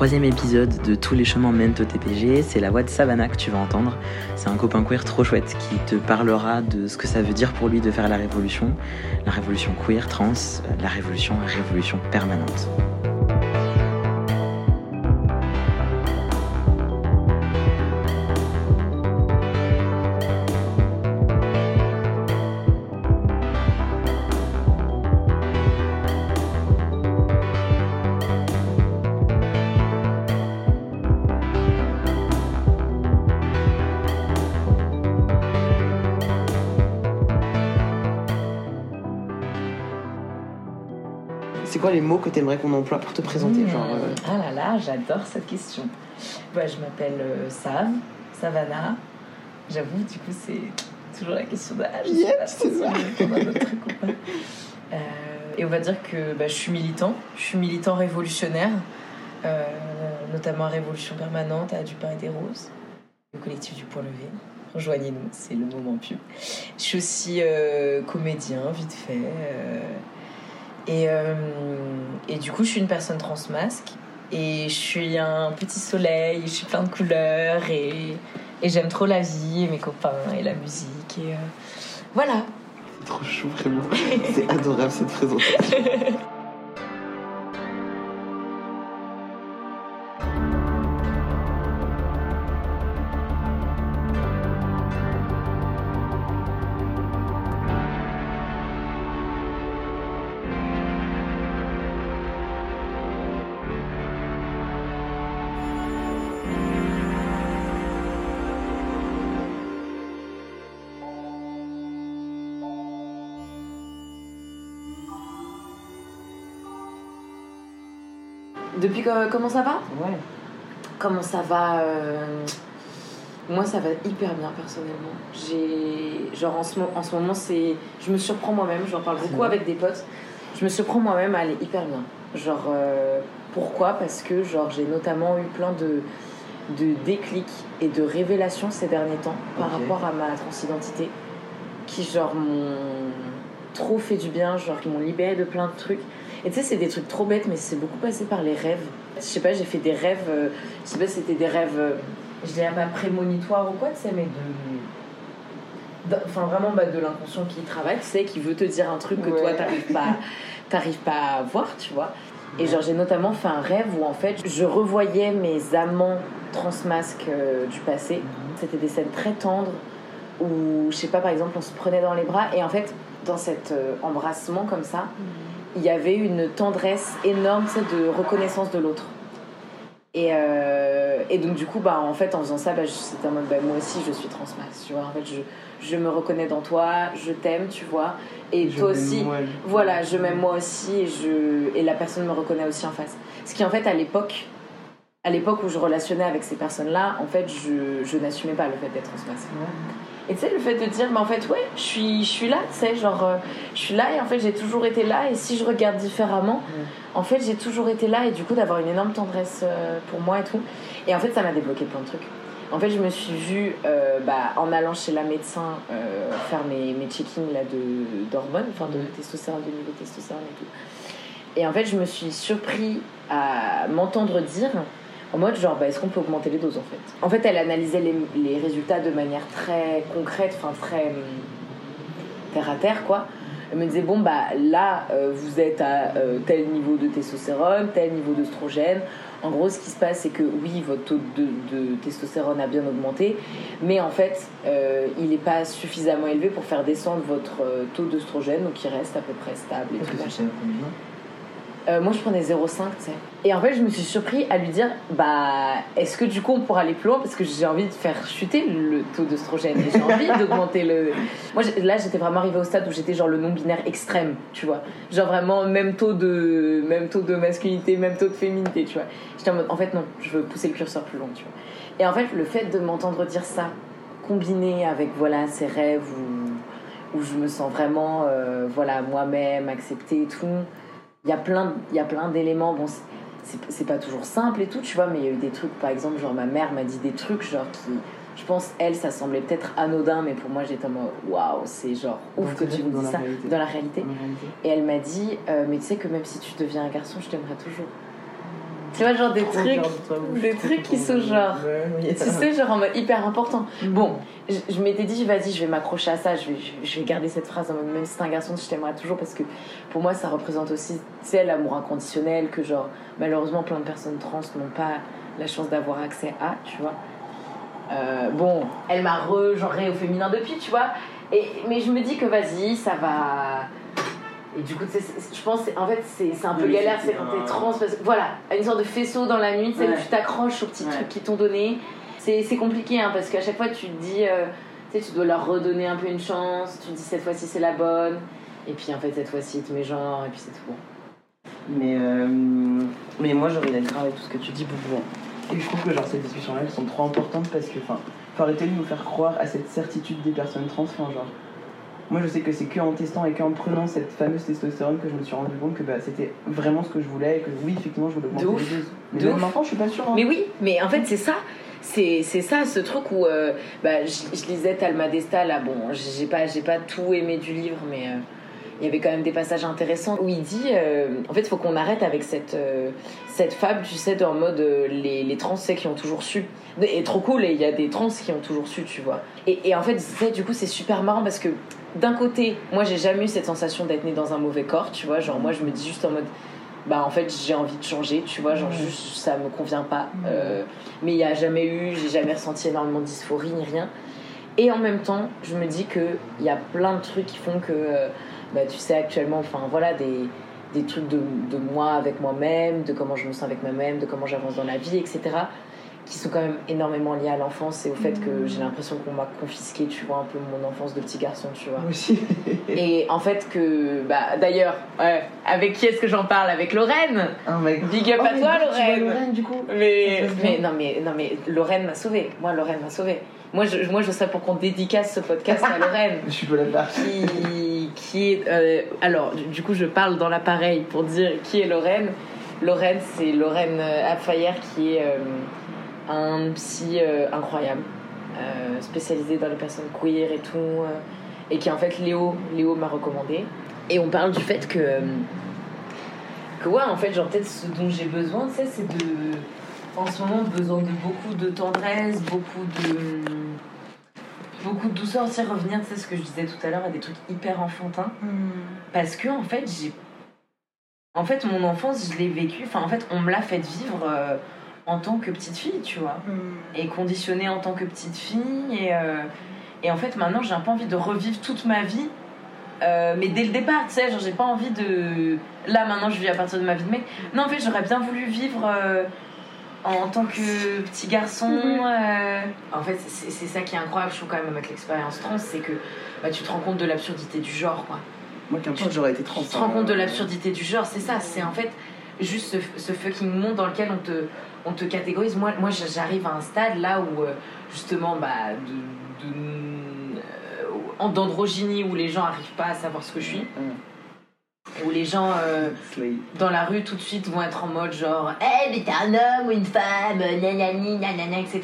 troisième épisode de Tous les chemins mènent au TPG. C'est la voix de Savannah que tu vas entendre. C'est un copain queer trop chouette qui te parlera de ce que ça veut dire pour lui de faire la révolution. La révolution queer, trans, la révolution, révolution permanente. Les mots que tu aimerais qu'on emploie pour te présenter genre, euh, Ah là là, j'adore cette question. Bah, je m'appelle euh, Sav, Savannah. J'avoue, du coup, c'est toujours la question de ah, je sais Yep, pas si ça. on va répondre à notre truc ou pas. Euh, et on va dire que bah, je suis militant. Je suis militant révolutionnaire, euh, notamment à Révolution Permanente, à Du Pain et des Roses, le collectif du Point Levé. Rejoignez-nous, c'est le moment pub. Je suis aussi euh, comédien, vite fait. euh, et, euh, et du coup, je suis une personne transmasque. Et je suis un petit soleil, je suis plein de couleurs. Et, et j'aime trop la vie, et mes copains, et la musique. Et euh, voilà. C'est trop chou, vraiment. C'est adorable cette présentation. Depuis que, comment ça va Ouais. Comment ça va euh, Moi, ça va hyper bien personnellement. J'ai genre en ce, mo- en ce moment, c'est, je me surprends moi-même. J'en parle beaucoup avec des potes. Je me surprends moi-même à aller hyper bien. Genre euh, pourquoi? Parce que genre j'ai notamment eu plein de de déclics et de révélations ces derniers temps par rapport à ma transidentité qui genre m'ont trop fait du bien, genre qui m'ont libéré de plein de trucs. Et tu sais, c'est des trucs trop bêtes, mais c'est beaucoup passé par les rêves. Je sais pas, j'ai fait des rêves, euh, je sais pas si c'était des rêves, euh, je dirais pas prémonitoires ou quoi, tu sais, mais de. Enfin, vraiment bah, de l'inconscient qui travaille, tu sais, qui veut te dire un truc que toi, t'arrives pas, t'arrives pas à voir, tu vois. Et genre, j'ai notamment fait un rêve où en fait, je revoyais mes amants transmasques euh, du passé. C'était des scènes très tendres où, je sais pas, par exemple, on se prenait dans les bras et en fait, dans cet euh, embrassement comme ça, il y avait une tendresse énorme, sais, de reconnaissance de l'autre. Et, euh, et donc, du coup, bah, en fait, en faisant ça, bah, c'était en mode, bah, moi aussi, je suis transmax, tu vois. En fait, je, je me reconnais dans toi, je t'aime, tu vois. Et Je toi aussi, moi, je- voilà, je m'aime moi aussi et, je, et la personne me reconnaît aussi en face. Ce qui, en fait, à l'époque, à l'époque où je relationnais avec ces personnes-là, en fait, je, je n'assumais pas le fait d'être transmax. Et tu sais, le fait de dire, mais en fait, ouais, je suis, je suis là, tu sais, genre, euh, je suis là et en fait, j'ai toujours été là. Et si je regarde différemment, en fait, j'ai toujours été là et du coup, d'avoir une énorme tendresse euh, pour moi et tout. Et en fait, ça m'a débloqué plein de trucs. En fait, je me suis vue euh, bah, en allant chez la médecin euh, faire mes, mes checkings là, de, d'hormones, enfin de testostérone, de niveau testostérone et tout. Et en fait, je me suis surpris à m'entendre dire en mode genre, bah, est-ce qu'on peut augmenter les doses en fait? En fait, elle analysait les, les résultats de manière très concrète, enfin très hum, terre à terre quoi. Elle me disait, bon, bah là, euh, vous êtes à euh, tel niveau de testostérone, tel niveau d'œstrogène. En gros, ce qui se passe, c'est que oui, votre taux de, de testostérone a bien augmenté, mais en fait, euh, il n'est pas suffisamment élevé pour faire descendre votre taux d'œstrogène, donc il reste à peu près stable et tout que machin. c'est combien Euh, moi, je prenais 0,5, tu sais. Et en fait, je me suis surpris à lui dire Bah, est-ce que du coup, on pourra aller plus loin? Parce que j'ai envie de faire chuter le taux d'œstrogène. Et J'ai envie d'augmenter le. Moi, là, j'étais vraiment arrivée au stade où j'étais genre le non-binaire extrême, tu vois. Genre vraiment, même taux de, même taux de masculinité, même taux de féminité, tu vois. J'étais en mode En fait, non, je veux pousser le curseur plus loin, tu vois. Et en fait, le fait de m'entendre dire ça, combiné avec, voilà, ces rêves où, où je me sens vraiment, euh, voilà, moi-même, acceptée et tout il y a plein il y a plein d'éléments bon c'est- pas toujours simple et tout tu vois mais il y a eu des trucs par exemple genre ma mère m'a dit des trucs genre qui je pense elle ça semblait peut-être anodin mais pour moi j'étais en mode waouh c'est genre ouf que tu me dis ça réalité. dans la réalité. Et elle m'a dit euh, mais tu sais que même si tu deviens un garçon je t'aimerai toujours Tu vois, genre des trucs, des trucs qui sont genre. Tu sais, genre en mode hyper important. Bon, je, je m'étais dit, vas-y, je vais m'accrocher à ça, je vais, je, vais garder cette phrase en mode, même si c'est un garçon, je t'aimerai toujours parce que pour moi, ça représente aussi, tu sais, l'amour inconditionnel que, genre, malheureusement, plein de personnes trans n'ont pas la chance d'avoir accès à, tu vois. Euh, bon, elle m'a regenré au féminin depuis, tu vois. Et, mais je me dis que vas-y, ça va. Et du coup, tu c'est- je pense, c'est- en fait, c'est c'est un peu Oui, galère, c'est c'est quand t'es trans. Parce voilà, une sorte de faisceau dans la nuit, tu sais, où Ouais. tu t'accroches aux petits Ouais. trucs qu'ils t'ont donné. C'est c'est compliqué, hein, parce qu'à chaque fois, tu te dis, euh, tu sais, tu dois leur redonner un peu une chance. Tu te dis, cette fois-ci, c'est la bonne. Et puis, en fait, cette fois-ci, il te met genre, et puis c'est tout bon. Mais, euh, mais moi j'aurais d'accord avec tout ce que tu dis, Boubou. Et je trouve que genre ces discussions-là elles sont trop importantes parce que enfin, faut arrêter de nous faire croire à cette certitude des personnes trans. Enfin, genre, moi je sais que c'est que en testant et qu'en prenant cette fameuse testostérone que je me suis rendu compte que bah, c'était vraiment ce que je voulais et que oui effectivement je voulais augmenter De les doses. Mais De même ouf. maintenant je suis pas sûre. hein. Mais oui, mais en fait, c'est ça. C'est c'est ça, ce truc où. euh, bah, je, je lisais Talma Desta, là, bon, j'ai pas, j'ai pas tout aimé du livre, mais. euh, il y avait quand même des passages intéressants où il dit euh, en fait il faut qu'on arrête avec cette cette fable tu sais en mode les, les trans c'est qui ont toujours su et trop cool et il y a des trans qui ont toujours su tu vois et, et en fait du coup c'est super marrant parce que d'un côté moi j'ai jamais eu cette sensation d'être née dans un mauvais corps tu vois genre moi je me dis juste en mode bah en fait j'ai envie de changer tu vois genre juste ça me convient pas Euh, mais il y a jamais eu j'ai jamais ressenti énormément de dysphorie ni rien. Et en même temps je me dis que il y a plein de trucs qui font que euh, bah, tu sais actuellement enfin voilà des des trucs de, de moi avec moi-même de comment je me sens avec moi-même de comment j'avance dans la vie etc qui sont quand même énormément liés à l'enfance et au fait que j'ai l'impression qu'on m'a confisqué tu vois un peu mon enfance de petit garçon tu vois aussi. et en fait que bah d'ailleurs ouais, avec qui est-ce que j'en parle? Avec Lorraine mec. Big up Oh, à toi, vois Lorraine. Lorraine du coup? mais, mais non mais non mais Lorraine m'a sauvée moi Lorraine m'a sauvée moi je, moi je serais pour qu'on dédicace ce podcast à Lorraine Je suis pas là qui, qui est. euh, alors, du, du coup, je parle dans l'appareil pour dire qui est Lorraine. Lorraine, c'est Lorraine euh, Abfayer qui est euh, un psy euh, incroyable, euh, spécialisé dans les personnes queer et tout, euh, et qui en fait Léo, Léo m'a recommandé. Et on parle du fait que. que ouais, en fait, genre, peut-être ce dont j'ai besoin, tu sais, c'est de. En ce moment, besoin de beaucoup de tendresse, beaucoup de beaucoup de douceur aussi revenir tu sais ce que je disais tout à l'heure à des trucs hyper enfantins parce que en fait j'ai en fait mon enfance je l'ai vécu enfin en fait on me l'a fait vivre euh, en tant que petite fille tu vois et conditionnée en tant que petite fille et euh, et en fait maintenant j'ai un peu envie de revivre toute ma vie euh, mais dès le départ, tu sais, genre j'ai pas envie de. Là maintenant je vis à partir de ma vie de mec. Non, en fait, j'aurais bien voulu vivre euh, en tant que petit garçon. euh. En fait, c'est c'est ça qui est incroyable, je trouve quand même avec l'expérience trans, c'est que bah, tu te rends compte de l'absurdité du genre, quoi. Moi qu'importe j'aurais été trans. Tu te rends compte de l'absurdité du genre, c'est ça, c'est en fait juste ce, ce fucking monde dans lequel on te, on te catégorise. Moi, moi j'arrive à un stade là où euh, justement, bah, de, de- euh, d'androgynie, où les gens arrivent pas à savoir ce que je suis, où les gens euh, dans la rue tout de suite vont être en mode genre, eh, mais t'es un homme ou une femme, nanani, nanana, etc.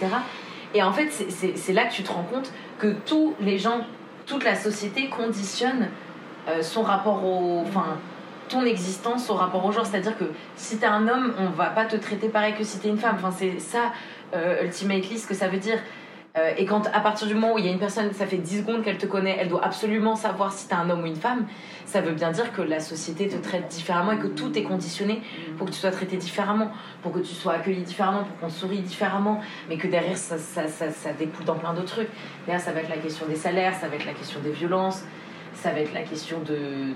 Et en fait, c'est- là que tu te rends compte que tous les gens, toute la société conditionne euh, son rapport au. Enfin, ton existence au rapport au genre. C'est-à-dire que si t'es un homme, on va pas te traiter pareil que si t'es une femme. Enfin, c'est ça, euh, ultimately, ce que ça veut dire. Euh, et quand, à partir du moment où il y a une personne, ça fait 10 secondes qu'elle te connaît, elle doit absolument savoir si t'es un homme ou une femme, ça veut bien dire que la société te traite différemment et que tout est conditionné pour que tu sois traité différemment, pour que tu sois accueilli différemment, pour qu'on sourie différemment, mais que derrière ça, ça, dans plein d'autres trucs. Derrière, ça va être la question des salaires, ça va être la question des violences, ça va être la question de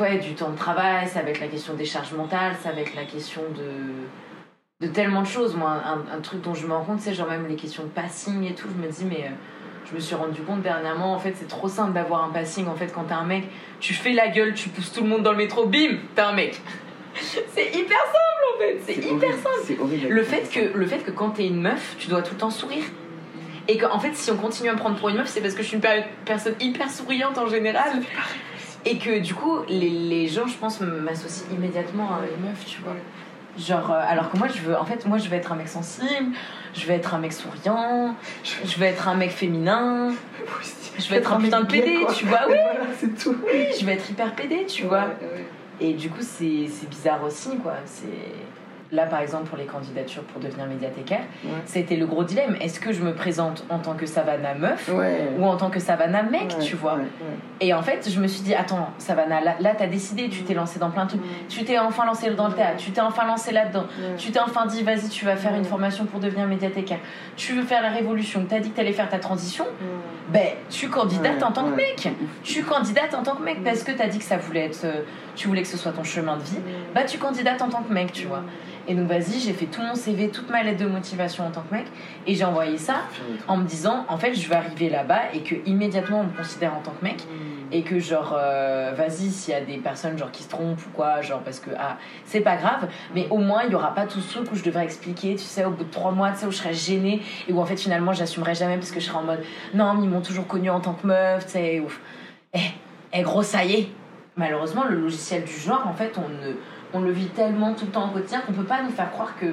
ouais, du temps de travail, ça va être la question des charges mentales, ça va être la question de, de tellement de choses. Moi, un, un truc dont je me rends compte, c'est genre même les questions de passing et tout, je me dis, mais euh, je me suis rendu compte dernièrement, en fait, c'est trop simple d'avoir un passing. En fait, quand t'es un mec, tu fais la gueule, tu pousses tout le monde dans le métro, bim, t'es un mec. c'est hyper simple en fait, c'est hyper simple. Horrible. Le fait, que, le fait que quand t'es une meuf, tu dois tout le temps sourire. Et qu'en fait, si on continue à me prendre pour une meuf, c'est parce que je suis une per- personne hyper souriante en général. Et que du coup, les, les gens, je pense, m'associent immédiatement à une meuf, tu vois. Genre, euh, alors que moi, je veux, en fait, moi, je veux être un mec sensible, je veux être un mec souriant, je veux être un mec féminin, je veux être un putain de quoi. tu vois, oui, Voilà, c'est tout. oui, je veux être hyper PD, tu vois. Ouais. Et du coup, c'est c'est bizarre aussi, quoi. C'est. Là par exemple pour les candidatures pour devenir médiathécaire, Ouais. c'était le gros dilemme. Est-ce que je me présente en tant que Savannah meuf Ouais. ou en tant que Savannah mec, Ouais, tu vois. Et en fait, je me suis dit, attends, Savannah, là, là t'as décidé, tu t'es lancé dans plein de trucs. Tu t'es enfin lancé dans le théâtre, tu t'es enfin lancé là-dedans. Tu t'es enfin dit, vas-y, tu vas faire une formation pour devenir médiathécaire. Tu veux faire la révolution, t'as dit que t'allais faire ta transition. Ben, tu candidates en tant que mec. Tu candidates en tant que mec parce que t'as dit que ça voulait être. euh, tu voulais que ce soit ton chemin de vie. Bah, tu candidates en tant que mec, tu vois. Et donc, vas-y, j'ai fait tout mon CV, toute ma lettre de motivation en tant que mec. Et j'ai envoyé ça en me disant, en fait, je vais arriver là-bas et que immédiatement on me considère en tant que mec. Et que, genre, euh, vas-y, s'il y a des personnes genre, qui se trompent ou quoi, genre, parce que, ah, c'est pas grave, mais au moins, il y aura pas tout ce truc où je devrais expliquer, tu sais, au bout de trois mois, tu sais, où je serais gênée et où en fait, finalement, j'assumerais jamais parce que je serais en mode, non, mais ils m'ont toujours connue en tant que meuf, tu sais, ouf. Eh, eh, gros, ça y est. Malheureusement, le logiciel du genre, en fait, on, ne, on le vit tellement tout le temps au quotidien qu'on peut pas nous faire croire que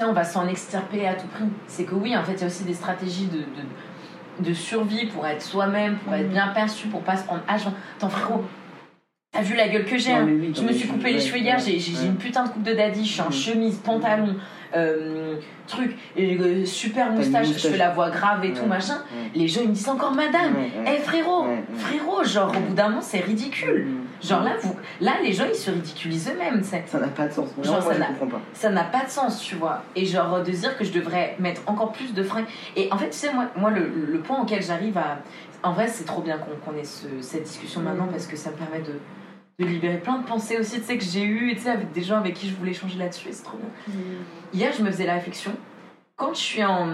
sais, on va s'en extirper à tout prix. C'est que oui, en fait, il y a aussi des stratégies de, de, de survie pour être soi-même, pour être bien perçu, pour pas se prendre H. Attends, frérot, t'as vu la gueule que j'ai hein oui, Je me suis coupé les cheveux hier, j'ai une putain de coupe de daddy, je suis en Mhm. chemise, pantalon, euh, truc, euh, super moustache, je fais la voix grave et Ouais, tout machin. ouais. Les gens ils me disent encore madame, Ouais, eh ouais. frérot, frérot, genre au bout d'un moment c'est ridicule. Mm. Genre là, vous, là les gens ils se ridiculisent eux-mêmes, Ça n'a pas de sens. Genre, Genre, ça moi, je n'a- comprends pas. ça n'a pas de sens, tu vois. Et genre de dire que je devrais mettre encore plus de freins. Et en fait, tu sais, moi, moi le, le point auquel j'arrive à. En vrai, c'est trop bien qu'on qu'on ait ce- cette discussion maintenant parce que ça me permet de, de libérer plein de pensées aussi, tu sais, que j'ai eues, tu sais, avec des gens avec qui je voulais échanger là-dessus, et c'est trop bien. Hier, je me faisais la réflexion. Quand je suis en.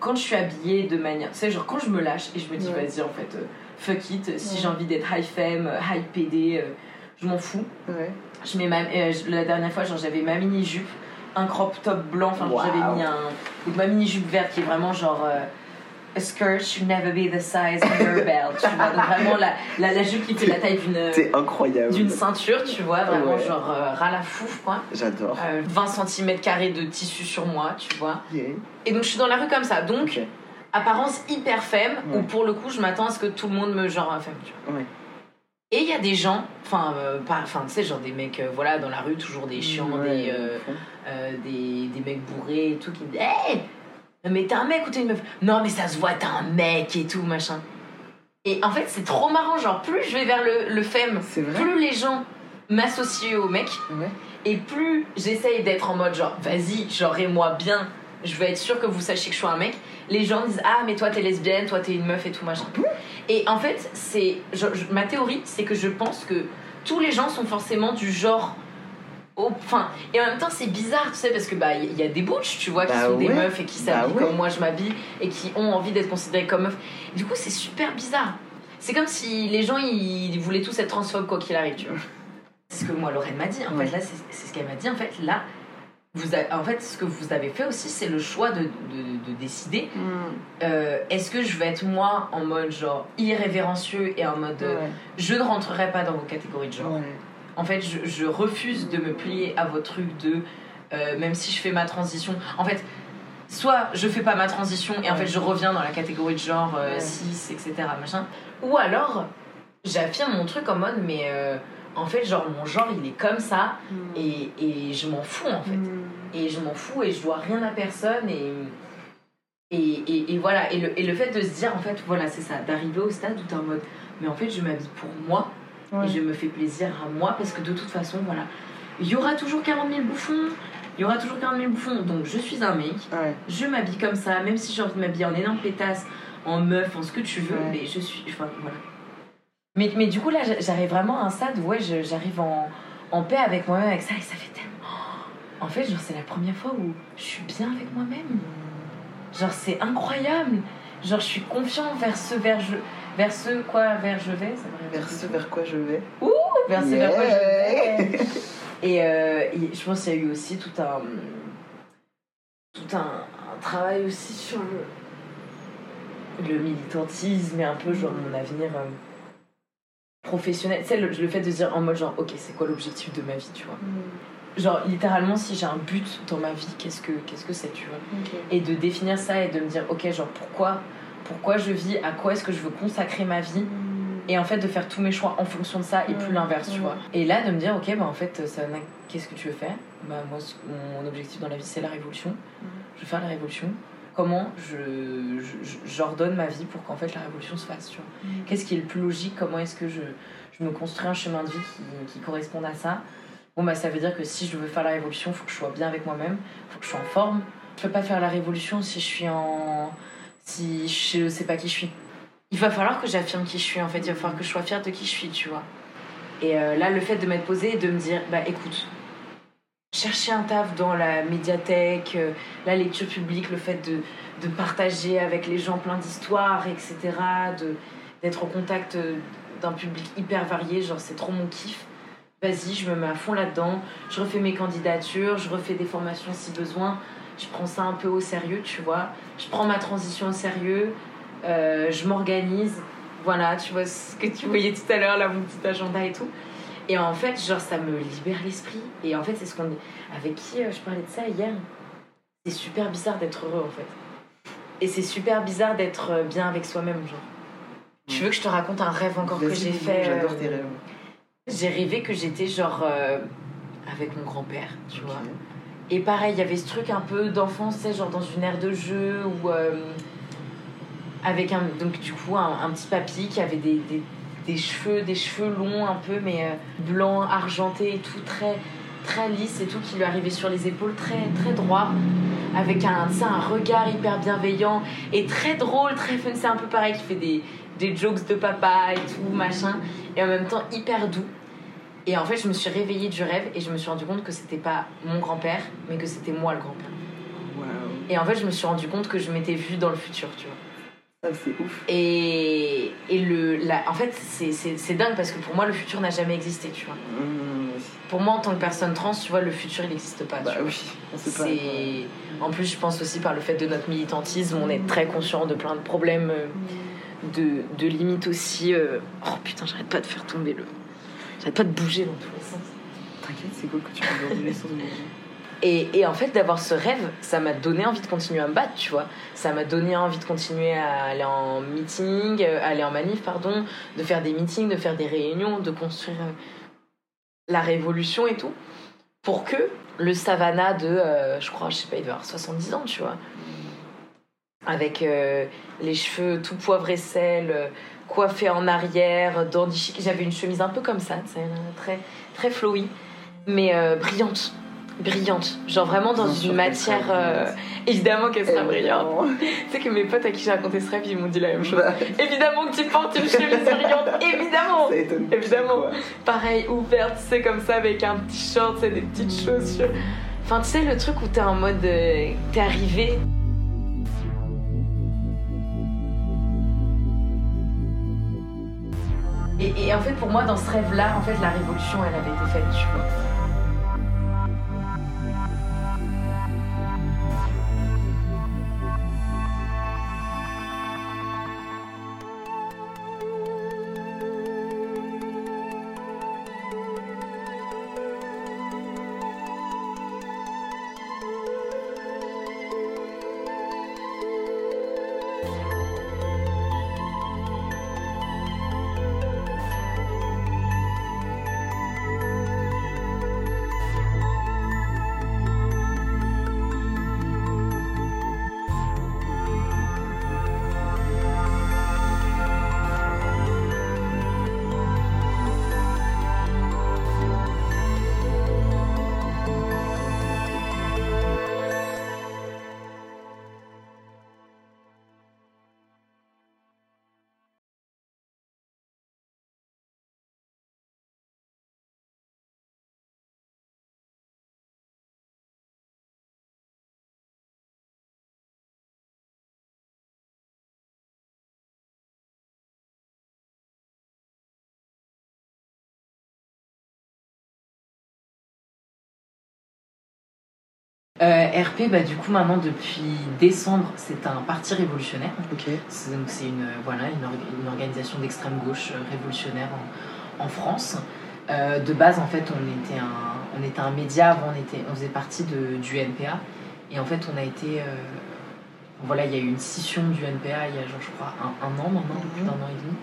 Quand je suis habillée de manière. Tu sais, genre quand je me lâche et je me dis, Ouais. vas-y, en fait, euh, fuck it, si j'ai envie d'être high femme, euh, high PD, euh, je m'en fous. Ouais. Je mets ma, euh, la dernière fois, genre, j'avais ma mini jupe, un crop top blanc, enfin Wow. j'avais mis un, ma mini jupe verte qui est vraiment genre euh, skirt should never be the size of your belt, tu vois, donc vraiment la, la, la jupe qui fait la taille d'une C'est incroyable. d'une ceinture, tu vois, vraiment Ouais. genre euh, ras la fouf quoi. J'adore. Euh, 20 cm de tissu sur moi, tu vois. Yeah. Et donc je suis dans la rue comme ça, donc apparence hyper femme, Ouais. où pour le coup je m'attends à ce que tout le monde me genre femme, tu vois. Ouais. Et il y a des gens, enfin, euh, pas- enfin, tu sais, genre des mecs, euh, voilà, dans la rue, toujours des chiants, Ouais, des, euh, des, des mecs bourrés et tout, qui me disent Hey Mais t'es un mec ou t'es une meuf? Non, mais ça se voit, t'es un mec et tout, machin. Et en fait, c'est trop marrant, genre, plus je vais vers le, le femme, plus les gens m'associent au mec, Ouais. et plus j'essaye d'être en mode, genre, vas-y, genre, et moi bien, je veux être sûre que vous sachiez que je suis un mec. Les gens disent Ah, mais toi, t'es lesbienne, toi, t'es une meuf et tout, machin. Et en fait, c'est ma théorie, c'est que je pense que tous les gens sont forcément du genre. Enfin, et en même temps, c'est bizarre, tu sais, parce que bah il y a des butch, tu vois, qui Bah sont des meufs et qui Bah s'habillent ouais. comme moi je m'habille et qui ont envie d'être considérées comme meufs. Du coup, c'est super bizarre. C'est comme si les gens ils voulaient tous être transphobes quoi qu'il arrive, tu vois. C'est ce que moi Lorraine m'a dit. En Ouais. fait, là, c'est ce qu'elle m'a dit. En fait, là, vous avez- en fait, ce que vous avez fait aussi, c'est le choix de, de- de décider euh, est-ce que je vais être moi en mode genre irrévérencieux et en mode euh, je ne rentrerai pas dans vos catégories de genre? En fait, je, je refuse de me plier à vos trucs de euh, même si je fais ma transition. En fait, soit je fais pas ma transition et en fait je reviens dans la catégorie de genre euh, Ouais. cis, etc. Machin. Ou alors j'affirme mon truc en mode mais euh, en fait, genre mon genre il est comme ça et, et je m'en fous en fait et je m'en fous et je dois rien à personne et et, et, et voilà et le, et le fait de se dire en fait voilà c'est ça d'arriver au stade où t'es en mode mais en fait je m'habille pour moi Ouais. et je me fais plaisir à moi parce que de toute façon voilà il y aura toujours 40 000 bouffons il y aura toujours 40 000 bouffons donc je suis un mec Ouais. je m'habille comme ça même si j'ai envie de m'habiller en énorme pétasse en meuf en ce que tu veux Ouais. mais je suis enfin voilà mais, mais du coup là j'arrive vraiment à un stade où ouais j'arrive en, en paix avec moi-même avec ça et ça fait tellement en fait genre c'est la première fois où je suis bien avec moi-même genre c'est incroyable genre je suis confiant vers ce vers je vers ce quoi vers je vais Vers ce vers quoi je vais. vers ce vers quoi je vais. Et, euh, et je pense qu'il y a eu aussi tout un tout un, un travail aussi sur le le militantisme et un peu genre mon avenir euh, professionnel. Tu sais le, le fait de se dire en mode genre ok c'est quoi l'objectif de ma vie tu vois. Genre littéralement si j'ai un but dans ma vie qu'est-ce que qu'est-ce que c'est tu vois. Et de définir ça et de me dire ok genre pourquoi pourquoi je vis à quoi est-ce que je veux consacrer ma vie Et en fait, de faire tous mes choix en fonction de ça et plus l'inverse, tu vois. Et là, de me dire, ok, bah en fait, ça, qu'est-ce que tu veux faire? Bah, moi, mon objectif dans la vie, c'est la révolution. Je veux faire la révolution. Comment je, j'ordonne ma vie pour qu'en fait la révolution se fasse, tu vois? Qu'est-ce qui est le plus logique? Comment est-ce que je, je me construis un chemin de vie qui, qui corresponde à ça? Bon, bah, ça veut dire que si je veux faire la révolution, il faut que je sois bien avec moi-même, il faut que je sois en forme. Je peux pas faire la révolution si je suis en. Si je sais pas qui je suis. Il va falloir que j'affirme qui je suis, en fait. Il va falloir que je sois fière de qui je suis, tu vois. Et euh, là, le fait de m'être posée et de me dire, bah écoute, chercher un taf dans la médiathèque, euh, la lecture publique, le fait de, de partager avec les gens plein d'histoires, etc., d'être au contact euh, d'un public hyper varié, genre c'est trop mon kiff. Vas-y, je me mets à fond là-dedans, je refais mes candidatures, je refais des formations si besoin, je prends ça un peu au sérieux, tu vois. Je prends ma transition au sérieux, euh, je m'organise. Voilà, tu vois ce que tu voyais tout à l'heure, là, mon petit agenda et tout. Et en fait, genre, ça me libère l'esprit. Et en fait, c'est ce qu'on. Avec qui euh, je parlais de ça hier? C'est super bizarre d'être heureux, en fait. Et c'est super bizarre d'être euh, bien avec soi-même, genre. Tu veux que je te raconte un rêve encore que j'ai fait J'adore tes rêves. J'ai rêvé que j'étais genre euh, avec mon grand-père, tu vois. Et pareil, il y avait ce truc un peu d'enfance, genre dans une aire de jeu ou avec un donc du coup un, petit papy qui avait des, cheveux des cheveux longs un peu mais euh, blancs argentés et tout très très lisse et tout qui lui arrivait sur les épaules très très droit avec un un regard hyper bienveillant et très drôle très fun. C'est un peu pareil qui fait des jokes de papa et tout machin. Et en même temps hyper doux et en fait je me suis réveillée du rêve et je me suis rendu compte que c'était pas mon grand-père mais que c'était moi le grand-père et en fait je me suis rendu compte que je m'étais vue dans le futur tu vois Ça, c'est ouf. et, et le, la, en fait, c'est- c'est c'est dingue parce que pour moi, le futur n'a jamais existé, tu vois. Mmh, Pour moi, en tant que personne trans, tu vois, le futur, il n'existe pas. tu bah vois. oui, on sait pas. En plus, je pense aussi par le fait de notre militantisme, on est très conscient de plein de problèmes, euh, de, de limites aussi. euh, Oh putain, j'arrête pas de faire tomber le. J'arrête pas de bouger dans tous les sens. T'inquiète, c'est cool que tu peux dans les sens. Et, et en fait, d'avoir ce rêve, ça m'a donné envie de continuer à me battre, tu vois. Ça m'a donné envie de continuer à aller en meeting, euh, aller en manif, pardon, de faire des meetings, de faire des réunions, de construire euh, la révolution et tout. Pour que le Savannah de, euh, je crois, je sais pas, il doit avoir 70 ans, tu vois. Avec euh, les cheveux tout poivre et sel, euh, coiffé en arrière, dandy chic. J'avais une chemise un peu comme ça, très, très flowy, mais euh, brillante. Brillante. Genre vraiment dans une matière. euh, évidemment qu'elle sera brillante. Tu sais que mes potes à qui j'ai raconté ce rêve, ils m'ont dit la même chose. Bah, Évidemment que tu portes une chemise brillante, évidemment ça. Évidemment. quoi. Pareil, ouverte, tu sais, comme ça, avec un petit short, tu sais, des petites chaussures. Enfin, tu sais, le truc où t'es en mode. euh, t'es arrivé. Et, en fait, pour moi, dans ce rêve-là, en fait, la révolution, elle avait été faite. Euh, RP, bah, du coup, maintenant, depuis décembre, c'est un parti révolutionnaire. C'est- Donc c'est une, voilà, une, orga- une organisation d'extrême gauche euh, révolutionnaire en, en France. Euh, de base, en fait, on était un, on était un média, avant on, était, on faisait partie de, du NPA. Et en fait, on a été... euh, voilà, il y a eu une scission du NPA il y a, genre, je crois, un, un an maintenant, plus Mhm. d'un an et demi.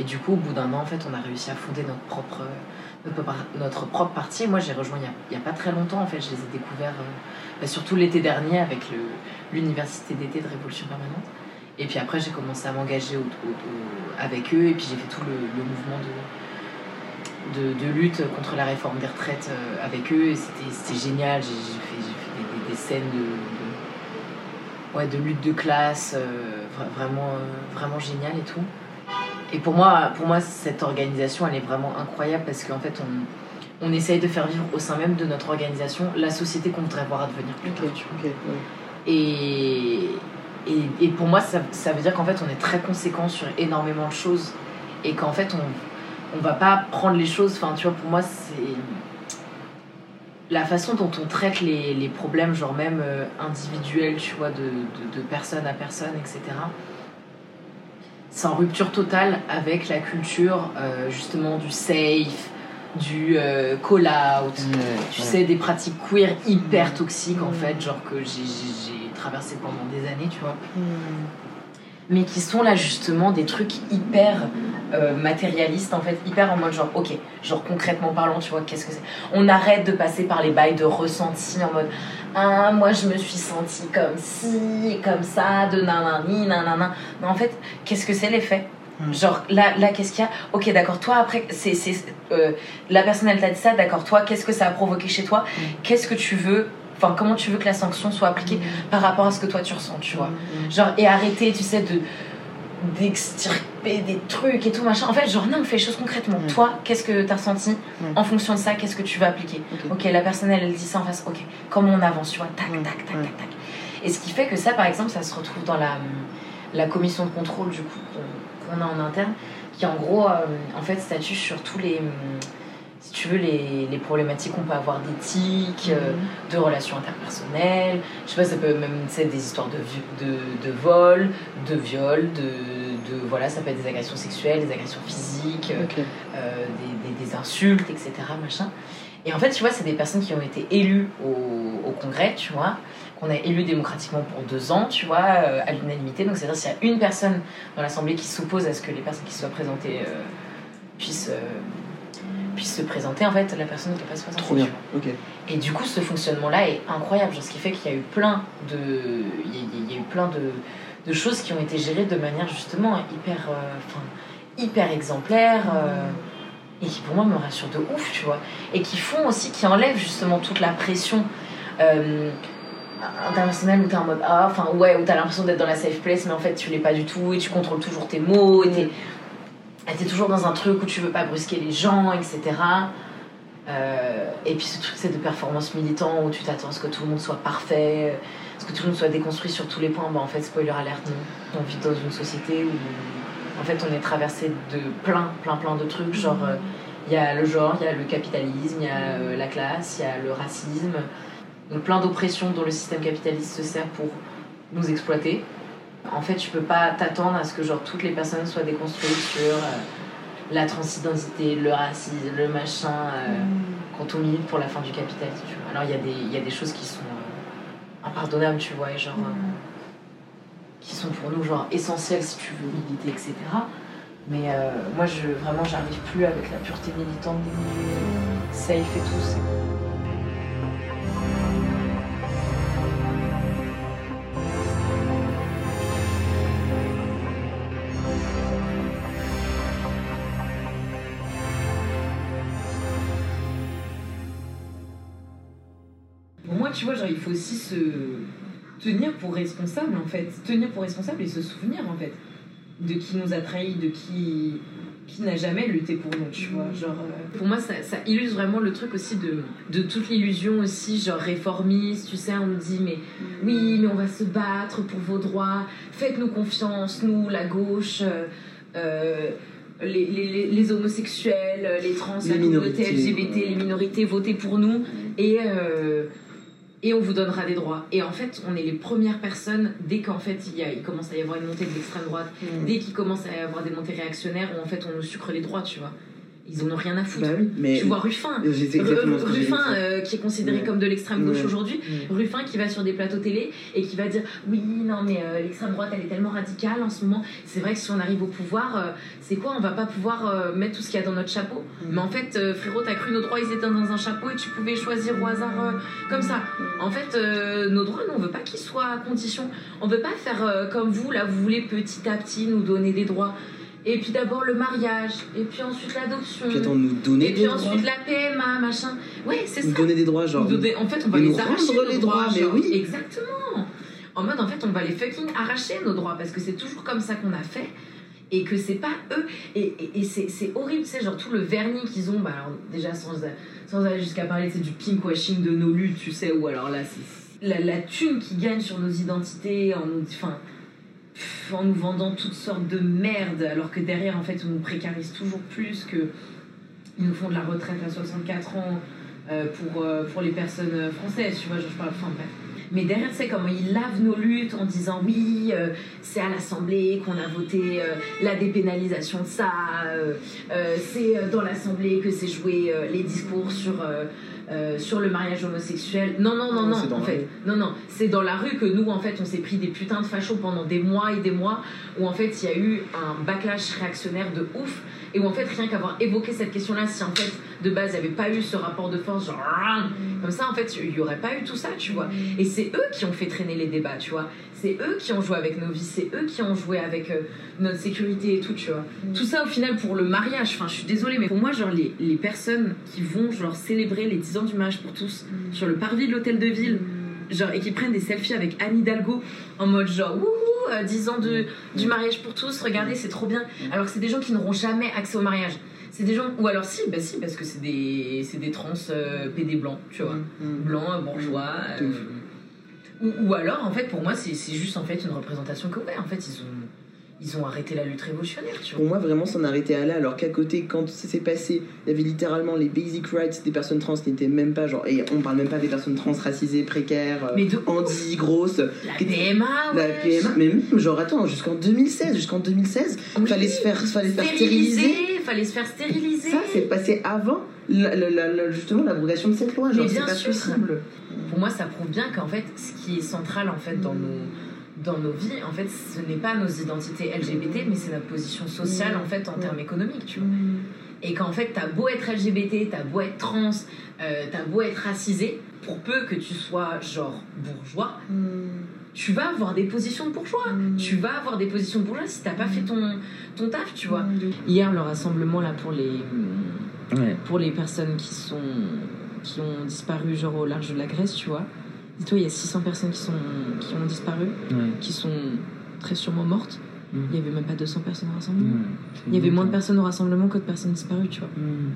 Et du coup, au bout d'un an, en fait, on a réussi à fonder notre propre, notre, propre- parti. Moi, j'ai rejoint il n'y a, pas très longtemps, en fait. Je les ai découverts euh, bah, surtout l'été dernier avec l'université d'été de Révolution Permanente. Et puis après, j'ai commencé à m'engager avec eux. Et puis j'ai fait tout le, mouvement de, lutte contre la réforme des retraites euh, avec eux. Et c'était génial. J'ai fait, fait des, scènes de, lutte de classe, euh, vra- vraiment, vraiment génial et tout. Et pour moi, pour moi, cette organisation, elle est vraiment incroyable parce qu'en fait, on, on essaye de faire vivre au sein même de notre organisation la société qu'on voudrait voir advenir plus tard. tu vois. ok, ouais. Et, et, et pour moi, ça, ça veut dire qu'en fait, on est très conséquent sur énormément de choses et qu'en fait, on on va pas prendre les choses. Enfin, tu vois, pour moi, c'est la façon dont on traite les, les problèmes, genre même euh, individuels, tu vois, de, de, de personne à personne, etc. C'est en rupture totale avec la culture, euh, justement, du safe, du euh, call-out, tu sais, des pratiques queer hyper toxiques en Mm. fait, genre que j'ai- traversé pendant des années, tu vois. Hmm. Mais qui sont là justement des trucs hyper euh, matérialistes en fait, hyper en mode genre, ok, genre concrètement parlant, tu vois, qu'est-ce que c'est? On arrête de passer par les bails de ressenti en mode, ah, moi je me suis sentie comme ci, comme ça, de nanani, nanana. Non, en fait, qu'est-ce que c'est l'effet? Mm. Genre là, là qu'est-ce qu'il y a? Ok, d'accord, toi après, c'est, c'est, euh, la personne elle t'a dit ça, d'accord, toi, qu'est-ce que ça a provoqué chez toi? Mm. Qu'est-ce que tu veux Enfin, comment tu veux que la sanction soit appliquée par rapport à ce que toi tu ressens, tu vois. Genre, et arrêter, tu sais, de d'extirper des trucs et tout machin. En fait, genre, non, on fait les choses concrètement. Mm. Toi, qu'est-ce que t'as ressenti Mm. En fonction de ça, qu'est-ce que tu vas appliquer Ok. Ok, la personne, elle, elle dit ça en face. Ok, comment on avance, tu vois Tac, Mm. tac, tac, tac, tac. Et ce qui fait que ça, par exemple, ça se retrouve dans la, la commission de contrôle, du coup, qu'on qu'on a en interne, qui en gros, euh, en fait, statue sur tous les. Tu veux, les, les problématiques qu'on peut avoir d'éthique, euh, Hmm. de relations interpersonnelles. Je sais pas, ça peut même sais, des histoires de, de, de vol, de viol, de, de. Voilà, ça peut être des agressions sexuelles, des agressions physiques, euh, euh, des, des- des insultes, etc. Machin. Et en fait, tu vois, c'est des personnes qui ont été élues au, au congrès, tu vois, qu'on a élues démocratiquement pour deux ans, tu vois, euh, à l'unanimité. Donc, c'est-à-dire s'il y a une personne dans l'Assemblée qui s'oppose à ce que les personnes qui soient présentées puissent, puissent se présenter, en fait, la personne ne peut pas se présenter. Trop tu bien. Ok. Et du coup, ce fonctionnement-là est incroyable, genre, ce qui fait qu'il y a eu plein de, il y a, il y a eu plein de, de choses qui ont été gérées de manière justement hyper, euh, enfin, hyper exemplaire euh, et qui pour moi me rassurent de ouf, tu vois, et qui font aussi, qui enlèvent justement toute la pression. euh, internationale où t'es en mode ah enfin ouais où t'as l'impression d'être dans la safe place mais en fait tu l'es pas du tout et tu contrôles toujours tes mots et et t'es toujours dans un truc où tu veux pas brusquer les gens etc euh, et puis ce truc c'est de performance militant où tu t'attends à ce que tout le monde soit parfait, euh, à ce que tout le monde soit déconstruit sur tous les points. Bah, en fait, spoiler alerte, non. On vit dans une société où en fait on est traversé de plein, plein, plein de trucs. Genre, euh, il y a le genre, il y a le capitalisme, il y a la classe, il y a le racisme. Donc plein d'oppressions dont le système capitaliste se sert pour nous exploiter. En fait, tu peux pas t'attendre à ce que genre toutes les personnes soient déconstruites sur euh, la transidentité, le racisme, le machin, euh, quand on milite pour la fin du capitalisme. Tu vois. Alors il y, a des- il y a des choses qui sont euh, impardonnables, tu vois, et genre euh, qui sont pour nous genre essentielles si tu veux militer, etc. Mais moi, je vraiment, j'arrive plus avec la pureté militante des milieux safe et tout. Tu vois, genre, il faut aussi se tenir pour responsable, en fait. Tenir pour responsable et se souvenir, en fait, de qui nous a trahis, de qui qui n'a jamais lutté pour nous, tu vois. Genre, euh, pour moi, ça, ça illustre vraiment le truc aussi de, de toute l'illusion aussi, genre réformiste, tu sais, on nous dit, mais oui, mais on va se battre pour vos droits, faites-nous confiance, nous, la gauche, euh, euh, les, les, les- les homosexuels, les trans, Les la communauté minorités. LGBT, les minorités, votez pour nous et, euh, et on vous donnera des droits. Et en fait, on est les premières personnes, dès qu'en fait il, y a, il commence à y avoir une montée de l'extrême droite, Mm. dès qu'il commence à y avoir des montées réactionnaires, où en fait on nous sucre les droits, tu vois. Ils en ont rien à foutre. Bah oui, mais. Tu vois Ruffin, Ruffin euh, qui est considéré Ouais. comme de l'extrême gauche Ouais. aujourd'hui, Ouais. Ruffin qui va sur des plateaux télé et qui va dire oui non mais euh, l'extrême droite elle est tellement radicale en ce moment c'est vrai que si on arrive au pouvoir euh, c'est quoi? On va pas pouvoir euh, mettre tout ce qu'il y a dans notre chapeau Mm. mais en fait euh, frérot t'as cru nos droits ils étaient dans un chapeau et tu pouvais choisir au hasard euh, comme ça en fait euh, nos droits nous on veut pas qu'ils soient à condition on veut pas faire euh, comme vous là vous voulez petit à petit nous donner des droits et puis d'abord le mariage et puis ensuite l'adoption Puis attends, nous donner et des puis droits. ensuite la PMA machin ouais c'est ça Nous donner des droits, genre. donner- en fait, on va les arracher nos les droits, mais genre. oui. Exactement. En mode, en fait, on va les fucking arracher nos droits parce que c'est toujours comme ça qu'on a fait et que c'est pas eux. Et, et, et c'est horrible, tu sais, genre tout le vernis qu'ils ont. Bah, alors, déjà, sans, sans aller jusqu'à parler c'est du pinkwashing de nos luttes, tu sais, ou alors là, c'est la, la thune qu'ils gagnent sur nos identités en nous. Enfin. En nous vendant toutes sortes de merde, alors que derrière, en fait, on nous précarise toujours plus que ils nous font de la retraite à 64 ans euh, pour, euh, pour les personnes euh, françaises, tu vois, je parle, enfin bref. Mais derrière, sais, comment ils lavent nos luttes en disant oui, c'est à l'Assemblée qu'on a voté la dépénalisation de ça, c'est dans l'Assemblée que c'est joué les discours sur, euh, sur le mariage homosexuel. Non, non, non, Non, non, c'est dans en la fait. Non, non, c'est dans la rue que nous, en fait, on s'est pris des putains de fachos pendant des mois et des mois, où en fait, il y a eu un backlash réactionnaire de ouf, et où en fait, rien qu'avoir évoqué cette question-là, si en fait, de base, il n'y avait pas eu ce rapport de force, genre, comme ça, en fait, il n'y aurait pas eu tout ça, tu vois. Et c'est eux qui ont fait traîner les débats, tu vois. C'est eux qui ont joué avec nos vies, c'est eux qui ont joué avec euh, notre sécurité et tout, tu vois. Tout ça, au final, pour le mariage, enfin, je suis désolée, mais pour moi, genre, les, les personnes qui vont, genre, célébrer les 10 ans du mariage pour tous sur le parvis de l'hôtel de ville, genre, et qui prennent des selfies avec Anne Hidalgo en mode, genre, wouhou, euh, 10 ans de, du mariage pour tous, regardez, c'est trop bien. Alors que c'est des gens qui n'auront jamais accès au mariage. C'est des gens, ou alors si, bah si, parce que c'est des, c'est des trans euh, PD blancs, tu vois Mm. blanc, euh, bourgeois. De euh, ou, ou alors, en fait, pour moi, c'est c'est juste en fait une représentation que ouais, en fait, ils ont, ils ont arrêté la lutte révolutionnaire, tu Pour vois. moi, vraiment, s'en arrêter à là, alors qu'à côté, quand ça s'est passé, il y avait littéralement les basic rights des personnes trans qui n'étaient même pas, genre, et on parle même pas des personnes trans racisées, précaires, euh, Mais de handi, grosses, la PMA, la ouais. PMA, mais même, genre, attends, jusqu'en 2016, jusqu'en 2016, Oui. fallait se faire, fallait se faire stériliser. fallait se faire stériliser. Ça, c'est passé avant, la- la- la- la- justement, l'abrogation de cette loi, genre, c'est pas sûr. possible. Pour moi, ça prouve bien qu'en fait, ce qui est central en fait dans nos dans nos vies, en fait, ce n'est pas nos identités LGBT, mais c'est notre position sociale en fait en termes économiques, tu vois. Et qu'en fait, t'as beau être LGBT, t'as beau être trans, euh, t'as beau être racisé, pour peu que tu sois genre bourgeois, tu vas avoir des positions de bourgeois. Tu vas avoir des positions de bourgeois si t'as pas fait ton, ton taf, tu vois. Hier, le rassemblement là pour les, Ouais. pour les personnes qui, sont, qui ont disparu genre au large de la Grèce, tu vois. Dis-toi, il y a 600 personnes qui, sont, qui ont disparu, Ouais. qui sont très sûrement mortes. Mm. Il y avait même pas 200 personnes au rassemblement. Ouais. Il y avait moins de personnes au rassemblement que de personnes disparues, tu vois. Mm.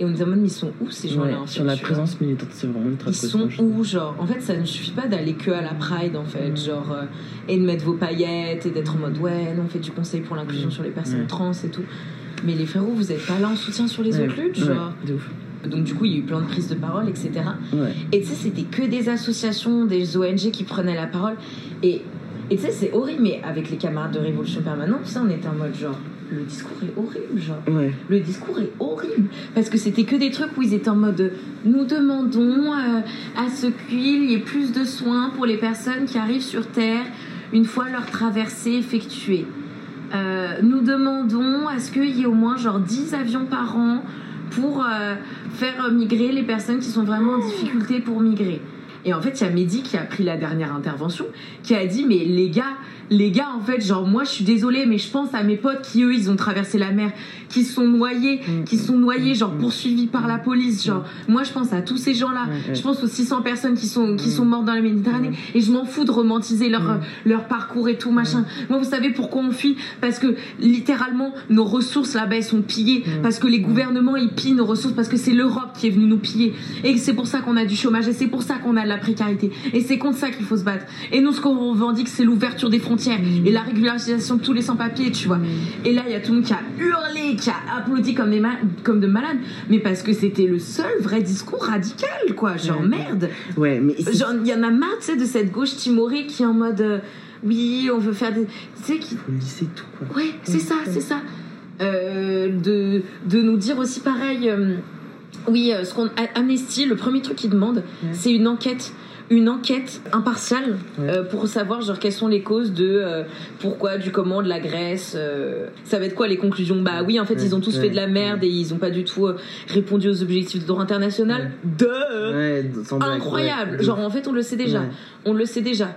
Et on nous demande, mais ils sont où ces gens-là Ouais, en fait, Sur la présence militante, c'est vraiment très Ils sont où, genre? En fait, ça ne suffit pas d'aller que à la Pride, en fait, Mm. genre, euh, et de mettre vos paillettes et d'être en mode, ouais, nous, on fait du conseil pour l'inclusion sur les personnes trans et tout. Mais les frérots, vous êtes pas là en soutien sur les autres luttes, genre? de ouf. Donc, du coup, il y a eu plein de prises de parole, etc. Ouais. Et tu sais, c'était que des associations, des ONG qui prenaient la parole. Et tu sais, c'est horrible, mais avec les camarades de Révolution Permanente, sais, on était en mode, genre, le discours est horrible, genre. Ouais. Le discours est horrible parce que c'était que des trucs où ils étaient en mode nous demandons euh, à ce qu'il y ait plus de soins pour les personnes qui arrivent sur Terre une fois leur traversée effectuée. Euh, nous demandons à ce qu'il y ait au moins genre 10 avions par an pour euh, faire migrer les personnes qui sont vraiment en difficulté pour migrer. Et en fait, il y a Mehdi qui a pris la dernière intervention, qui a dit mais les gars, les gars, en fait, genre moi je suis désolée, mais je pense à mes potes qui eux ils ont traversé la mer, qui sont noyés, qui sont noyés, genre poursuivis par la police, genre. Moi je pense à tous ces gens-là, je pense aux 600 personnes qui sont qui sont mortes dans la Méditerranée, et je m'en fous de romantiser leur leur parcours et tout machin. Moi vous savez pourquoi on fuit? Parce que littéralement nos ressources là-bas elles sont pillées, parce que les gouvernements ils pillent nos ressources, parce que c'est l'Europe qui est venue nous piller, et c'est pour ça qu'on a du chômage, et c'est pour ça qu'on a de la précarité, et c'est contre ça qu'il faut se battre. Et nous ce qu'on revendique c'est l'ouverture des frontières et la régularisation de tous les sans-papiers, tu vois. Et là il y a tout le monde qui a hurlé, qui a applaudi comme des ma- comme de malades, mais parce que c'était le seul vrai discours radical, quoi. Genre Ouais. merde. Ouais, mais il y en a marre, tu sais, de cette gauche timorée qui est en mode euh, oui, on veut faire des. Tu sais, qui. faut lisser tout, quoi. Ouais, c'est ça, c'est ça. Euh, de, de nous dire aussi pareil. euh, oui, ce qu'on Amnesty, le premier truc qu'ils demandent, c'est une enquête. Une enquête impartiale euh, pour savoir genre quelles sont les causes de euh, pourquoi, du comment, de la Grèce. euh, ça va être quoi les conclusions? Bah oui, en fait, ils ont tous fait de la merde et ils ont pas du tout répondu aux objectifs de droit international. De incroyable. Genre en fait, on le sait déjà. On le sait déjà.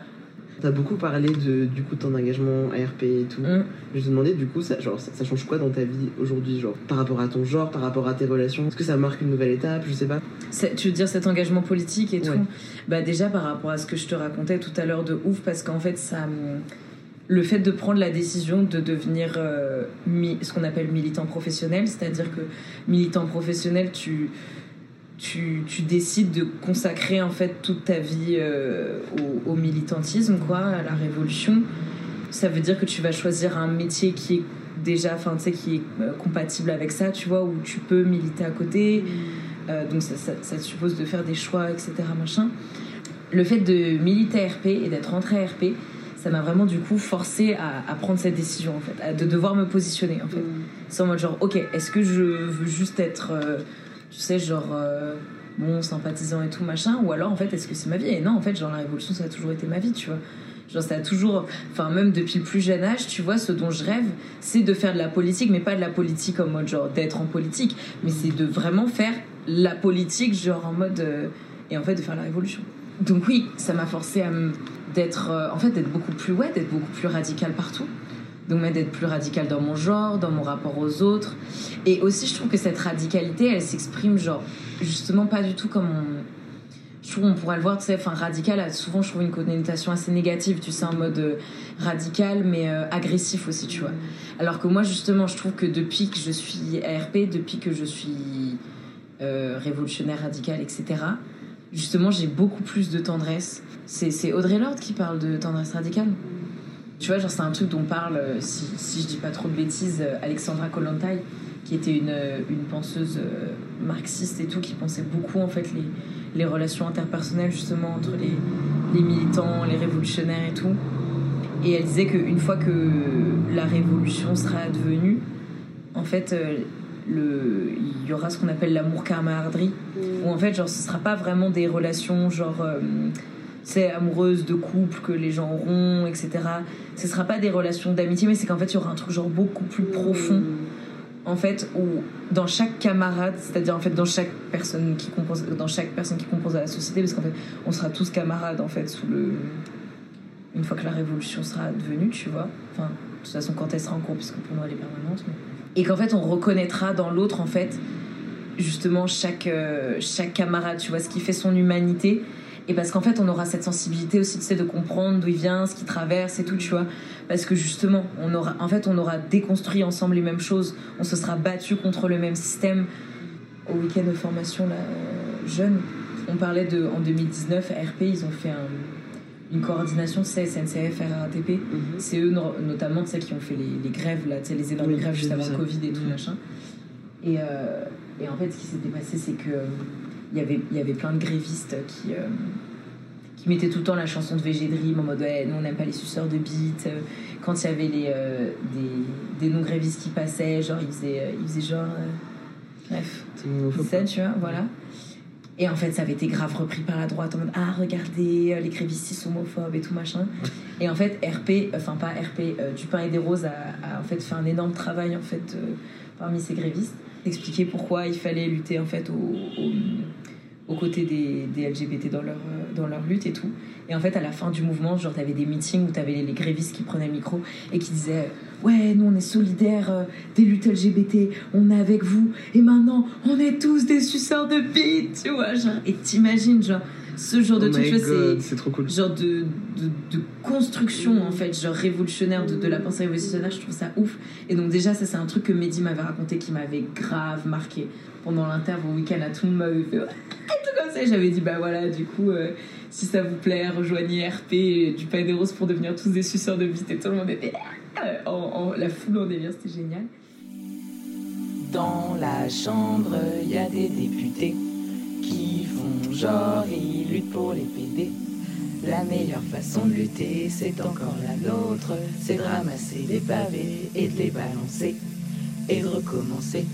T'as beaucoup parlé de, du coup de ton engagement ARP et tout. Mm. Je te demandais du coup, ça, genre, ça, ça change quoi dans ta vie aujourd'hui, genre par rapport à ton genre, par rapport à tes relations? Est-ce que ça marque une nouvelle étape? Je sais pas. Tu veux dire cet engagement politique et tout? Ouais. Bah déjà par rapport à ce que je te racontais tout à l'heure de ouf parce qu'en fait ça le fait de prendre la décision de devenir euh, mi- ce qu'on appelle militant professionnel, c'est-à-dire que militant professionnel tu tu, tu décides de consacrer en fait toute ta vie euh, au, au militantisme quoi, à la révolution. Ça veut dire que tu vas choisir un métier qui est déjà enfin tu sais qui est euh, compatible avec ça, tu vois où tu peux militer à côté. Euh, donc ça, ça, ça suppose de faire des choix, etc. Machin. Le fait de militer à RP et d'être rentré à RP, ça m'a vraiment du coup forcé à, à prendre cette décision en fait, à de devoir me positionner en fait. C'est en mode genre, ok, est-ce que je veux juste être, tu sais, genre euh, bon, sympathisant et tout machin, ou alors en fait, est-ce que c'est ma vie? Et non, en fait, genre la révolution, ça a toujours été ma vie, tu vois. Genre, ça a toujours, enfin, même depuis le plus jeune âge, tu vois, ce dont je rêve, c'est de faire de la politique, mais pas de la politique en mode genre d'être en politique, mais c'est de vraiment faire la politique, genre en mode. euh, et en fait, de faire la révolution. Donc, oui, ça m'a forcé à d'être, euh, en fait, d'être beaucoup plus, ouais, d'être beaucoup plus radical partout. Donc, mais d'être plus radical dans mon genre, dans mon rapport aux autres. Et aussi, je trouve que cette radicalité, elle s'exprime, genre, justement, pas du tout comme on. Je trouve on pourrait le voir, tu sais, enfin, radical souvent, je trouve, une connotation assez négative, tu sais, en mode euh, radical, mais euh, agressif aussi, tu vois. Alors que moi, justement, je trouve que depuis que je suis ARP, depuis que je suis euh, révolutionnaire radical, etc., justement, j'ai beaucoup plus de tendresse. C'est Audrey Lorde qui parle de tendresse radicale? Tu vois, genre, c'est un truc dont parle, euh, si, si je dis pas trop de bêtises, euh, Alexandra Kollontai, qui était une, euh, une penseuse marxiste et tout, qui pensait beaucoup, en fait, les, les relations interpersonnelles, justement, entre les, les militants, les révolutionnaires et tout. Et elle disait qu'une fois que la révolution sera advenue, en fait, le, il y aura ce qu'on appelle l'amour camaraderie, où en fait, genre, ce sera pas vraiment des relations, genre, euh, c'est amoureuses de couple que les gens auront, etc. Ce sera pas des relations d'amitié, mais c'est qu'en fait, il y aura un truc genre beaucoup plus profond, en fait, où dans chaque camarade, c'est-à-dire en fait dans chaque personne qui compose, dans chaque personne qui compose la société, parce qu'en fait, on sera tous camarades en fait sous le, une fois que la révolution sera advenue, tu vois. Enfin, de toute façon, quand elle sera en cours, puisque pour nous elle est permanente. mais- Et qu'en fait, on reconnaîtra dans l'autre, en fait, justement, chaque, euh, chaque camarade, tu vois, ce qui fait son humanité. Et parce qu'en fait, on aura cette sensibilité aussi, tu sais, de comprendre d'où il vient, ce qu'il traverse et tout, tu vois. Parce que justement, on aura, en fait, on aura déconstruit ensemble les mêmes choses. On se sera battu contre le même système. Au week-end de formation, là, euh, jeune, on parlait de, en 2019, à RP, ils ont fait un- une coordination, sais, SNCF, RATP. C'est eux no- notamment, tu sais, qui ont fait les, les grèves, là, tu sais, les énormes Oui, grèves juste avant le Covid et tout, Mhm. machin. Et, euh, et en fait, ce qui s'était passé, c'est que euh, y avait, il y avait plein de grévistes qui, euh, qui mettaient tout le temps la chanson de VG Dream en mode ouais, nous on n'aime pas les suceurs de bites. Euh, Quand il y avait les, euh, des, des non-grévistes qui passaient, genre ils faisaient, ils faisaient genre. bref. Ça, tu vois, voilà. Et en fait, ça avait été grave repris par la droite en mode Ah, regardez, les grévistes ils sont homophobes et tout machin. Et en fait, RP, enfin pas RP, Dupin et des Roses a, a, en fait fait un énorme travail en fait parmi ces grévistes, expliquer pourquoi il fallait lutter en fait au, au- aux côtés des, des LGBT dans leur, euh, dans leur lutte et tout. Et en fait, à la fin du mouvement, genre, t'avais des meetings où t'avais les, les grévistes qui prenaient le micro et qui disaient Ouais, nous on est solidaires euh, des luttes LGBT, on est avec vous, et maintenant on est tous des suceurs de bites, tu vois. Et t'imagines, genre, ce genre de Oh truc, c'est trop cool. genre de, de, de construction en fait, genre révolutionnaire de, de la pensée révolutionnaire, je trouve ça ouf. Et donc déjà ça c'est un truc que Mehdi m'avait raconté qui m'avait grave marqué pendant l'interv au week-end à tout le monde m'avait fait Ouais, tout comme ça. Et J'avais dit bah voilà du coup euh, si ça vous plaît rejoignez RP et du pain des roses pour devenir tous des suceurs de bite et tout le monde était Ah en, en- la foule en délire c'était génial. Dans la chambre, il y a des députés qui font genre ils luttent pour les PD. La meilleure façon de lutter, c'est encore la nôtre, c'est de ramasser des pavés et de les balancer. et de recommencer.